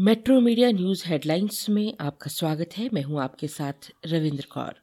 Metro media news headlines में आपका स्वागत है। मैं हूँ आपके साथ रविंद्र कौर।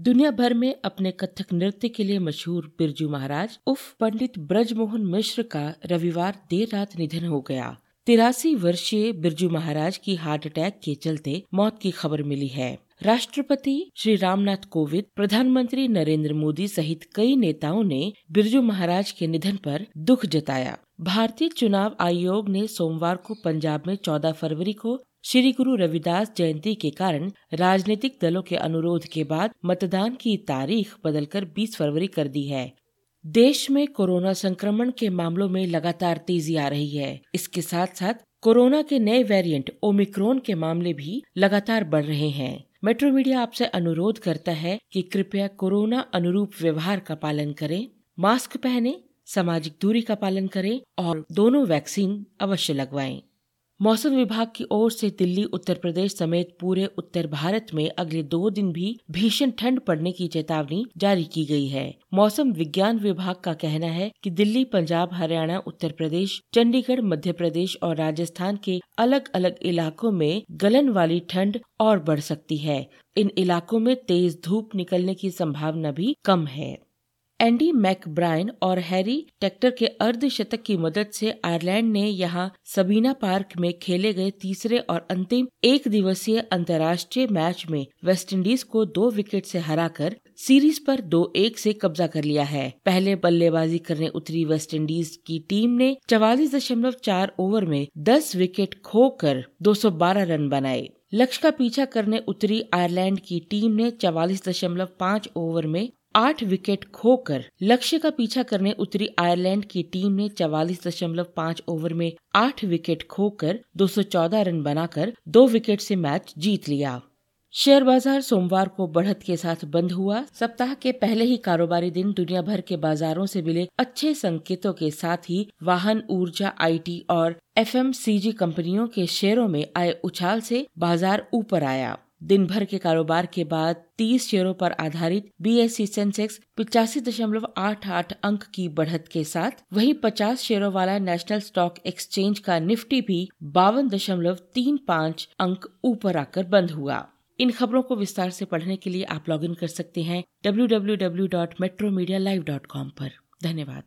दुनिया भर में अपने कथक नृत्य के लिए मशहूर बिरजू महाराज, उफ, पंडित ब्रजमोहन मिश्र का रविवार देर रात निधन हो गया। तिरासी वर्षीय बिरजू महाराज की हार्ट अटैक के चलते मौत की खबर मिली है। राष्ट्रपति श्री रामनाथ कोविंद, प्रधानमंत्री नरेंद्र मोदी सहित कई नेताओं ने बिरजू महाराज के निधन पर दुख जताया। भारतीय चुनाव आयोग ने सोमवार को पंजाब में 14 फरवरी को श्री गुरु रविदास जयंती के कारण राजनीतिक दलों के अनुरोध के बाद मतदान की तारीख बदलकर 20 फरवरी कर दी है। देश में कोरोना संक्रमण के मामलों में लगातार तेज़ी आ रही है। इसके साथ साथ कोरोना के नए वेरिएंट ओमिक्रोन के मामले भी लगातार बढ़ रहे हैं। मेट्रो मीडिया आपसे अनुरोध करता है कि कृपया कोरोना अनुरूप व्यवहार का पालन करें, मास्क पहने, सामाजिक दूरी का पालन करें और दोनों वैक्सीन अवश्य लगवाएँ। मौसम विभाग की ओर से दिल्ली, उत्तर प्रदेश समेत पूरे उत्तर भारत में अगले दो दिन भी भीषण ठंड पड़ने की चेतावनी जारी की गई है। मौसम विज्ञान विभाग का कहना है कि दिल्ली, पंजाब, हरियाणा, उत्तर प्रदेश, चंडीगढ़, मध्य प्रदेश और राजस्थान के अलग अलग इलाकों में गलन वाली ठंड और बढ़ सकती है। इन इलाकों में तेज धूप निकलने की संभावना भी कम है। एंडी मैकब्रायन और हैरी टेक्टर के अर्धशतक की मदद से आयरलैंड ने यहाँ सबीना पार्क में खेले गए तीसरे और अंतिम एक दिवसीय अंतर्राष्ट्रीय मैच में वेस्टइंडीज को दो विकेट से हराकर सीरीज़ पर दो एक से कब्जा कर लिया है। पहले बल्लेबाजी करने उतरी वेस्टइंडीज की टीम ने चवालीस ओवर में दस विकेट खोकर 212 रन बनाए। लक्ष्य का पीछा करने उतरी आयरलैंड की टीम ने चवालीस दशमलव पाँच ओवर में आठ विकेट खोकर लक्ष्य का पीछा करने उतरी आयरलैंड की टीम ने चवालीस दशमलव पाँच ओवर में आठ विकेट खोकर 214 रन बनाकर दो विकेट से मैच जीत लिया। शेयर बाज़ार सोमवार को बढ़त के साथ बंद हुआ। सप्ताह के पहले ही कारोबारी दिन दुनिया भर के बाजारों से मिले अच्छे संकेतों के साथ ही वाहन ऊर्जा, आईटी और एफएमसीजी कंपनियों के शेयरों में आए उछाल से बाज़ार ऊपर आया। दिन भर के कारोबार के बाद 30 शेयरों पर आधारित बीएससी सेंसेक्स पिचासी दशमलव आठ आठ अंक की बढ़त के साथ वही 50 शेयरों वाला नेशनल स्टॉक एक्सचेंज का निफ्टी भी बावन दशमलव तीन पाँच अंक ऊपर आकर बंद हुआ। इन खबरों को विस्तार से पढ़ने के लिए आप लॉगिन कर सकते हैं W W W dot metro media live dot com धन्यवाद।